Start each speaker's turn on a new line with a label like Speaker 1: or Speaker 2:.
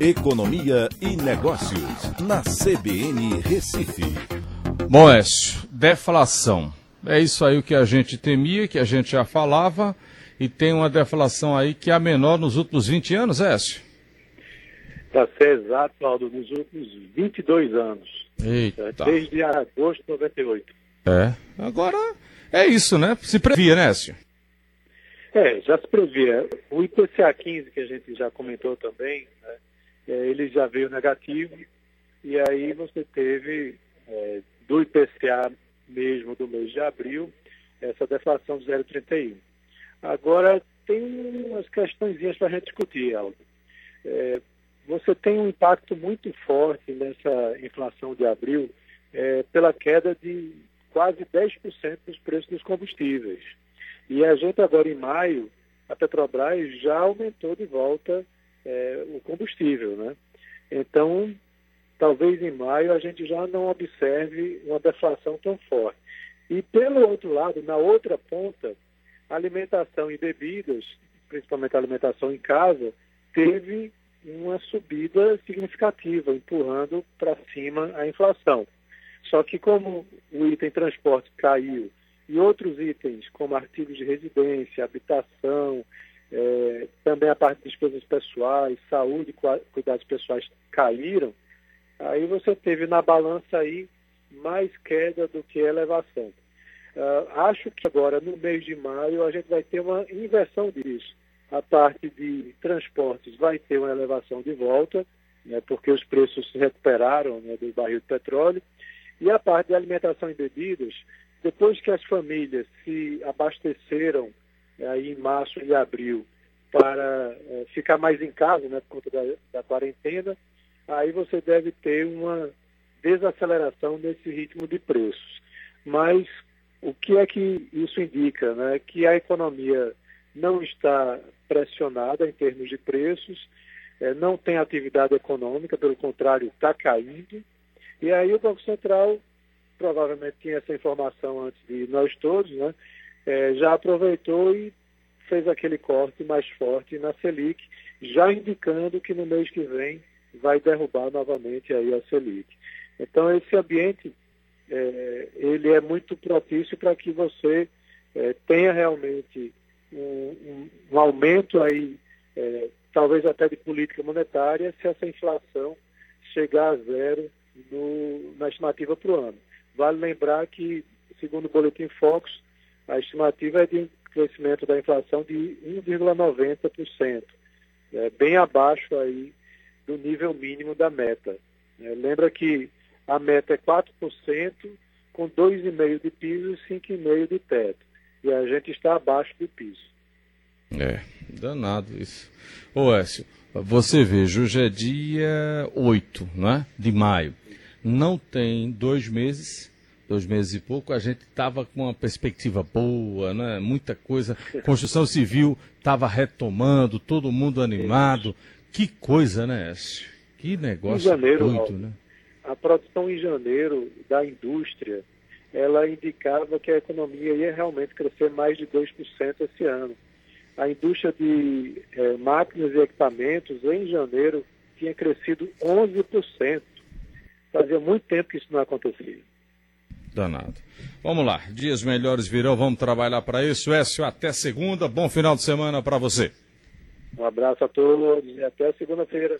Speaker 1: Economia e Negócios, na CBN Recife.
Speaker 2: Bom, Écio, deflação. É isso aí o que a gente temia, que a gente já falava, e tem uma deflação aí que é a menor nos últimos 20 anos, Écio?
Speaker 3: Para ser exato, Aldo, nos últimos 22 anos.
Speaker 2: Eita.
Speaker 3: Desde agosto de 98.
Speaker 2: É, agora é isso, né? Se previa, né, Écio?
Speaker 3: É, já se previa. O IPCA 15, que a gente já comentou também, né, é, ele já veio negativo, e aí você teve é, do IPCA mesmo do mês de abril, essa deflação de 0,31. Agora, tem umas questõezinhas para a gente discutir, Aldo. É, você tem um impacto muito forte nessa inflação de abril é, pela queda de quase 10% dos preços dos combustíveis. E a gente agora em maio, a Petrobras já aumentou de volta é, o combustível, né? Então, talvez em maio a gente já não observe uma deflação tão forte. E pelo outro lado, na outra ponta, alimentação e bebidas, principalmente alimentação em casa, teve uma subida significativa, empurrando para cima a inflação. Só que como o item transporte caiu e outros itens, como artigos de residência, habitação, é, também a parte de despesas pessoais, saúde, cuidados pessoais caíram, aí você teve na balança aí mais queda do que elevação. Uh, acho que agora, no mês de maio, a gente vai ter uma inversão disso. A parte de transportes vai ter uma elevação de volta, né, porque os preços se recuperaram né, do barril de petróleo. E a parte de alimentação e bebidas, depois que as famílias se abasteceram aí em março e abril para é, ficar mais em casa, né, por conta da, da quarentena, aí você deve ter uma desaceleração nesse ritmo de preços. Mas o que é que isso indica? Né? Que a economia não está pressionada em termos de preços, é, não tem atividade econômica, pelo contrário, está caindo. E aí o Banco Central provavelmente tinha essa informação antes de nós todos, né? É, já aproveitou e fez aquele corte mais forte na Selic, já indicando que no mês que vem vai derrubar novamente aí a Selic. Então esse ambiente é, ele é muito propício para que você é, tenha realmente um, um, um aumento aí, é, talvez até de política monetária, se essa inflação chegar a zero no, na estimativa para o ano. Vale lembrar que, segundo o Boletim Focus, a estimativa é de crescimento da inflação de 1,90%, é, bem abaixo aí do nível mínimo da meta. É, lembra que a meta é 4%, com 2,5% de piso e 5,5% de teto. E a gente está abaixo do piso.
Speaker 2: É, danado isso. Ô, Écio, você veja, hoje é dia 8 né, de maio. Não tem dois meses, dois meses e pouco, a gente estava com uma perspectiva boa, né? muita coisa. Construção civil estava retomando, todo mundo animado. Que coisa, né, Écio? Que negócio
Speaker 3: em janeiro,
Speaker 2: doido, né?
Speaker 3: A produção em janeiro da indústria, ela indicava que a economia ia realmente crescer mais de 2% esse ano. A indústria de é, máquinas e equipamentos, em janeiro, tinha crescido 11%. Fazia muito tempo que isso não acontecia.
Speaker 2: Danado. Vamos lá, dias melhores virão, vamos trabalhar para isso. Écio, até segunda, bom final de semana para você.
Speaker 3: Um abraço a todos e até segunda-feira.